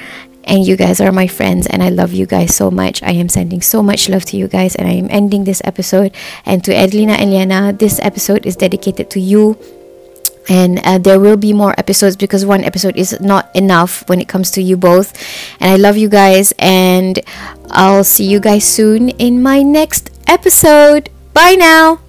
A: And you guys are my friends, and I love you guys so much. I am sending so much love to you guys, and I am ending this episode. And to Adelina and Liyana, this episode is dedicated to you and uh, there will be more episodes because one episode is not enough when it comes to you both. And i love you guys and i'll see you guys soon in my next episode. Bye now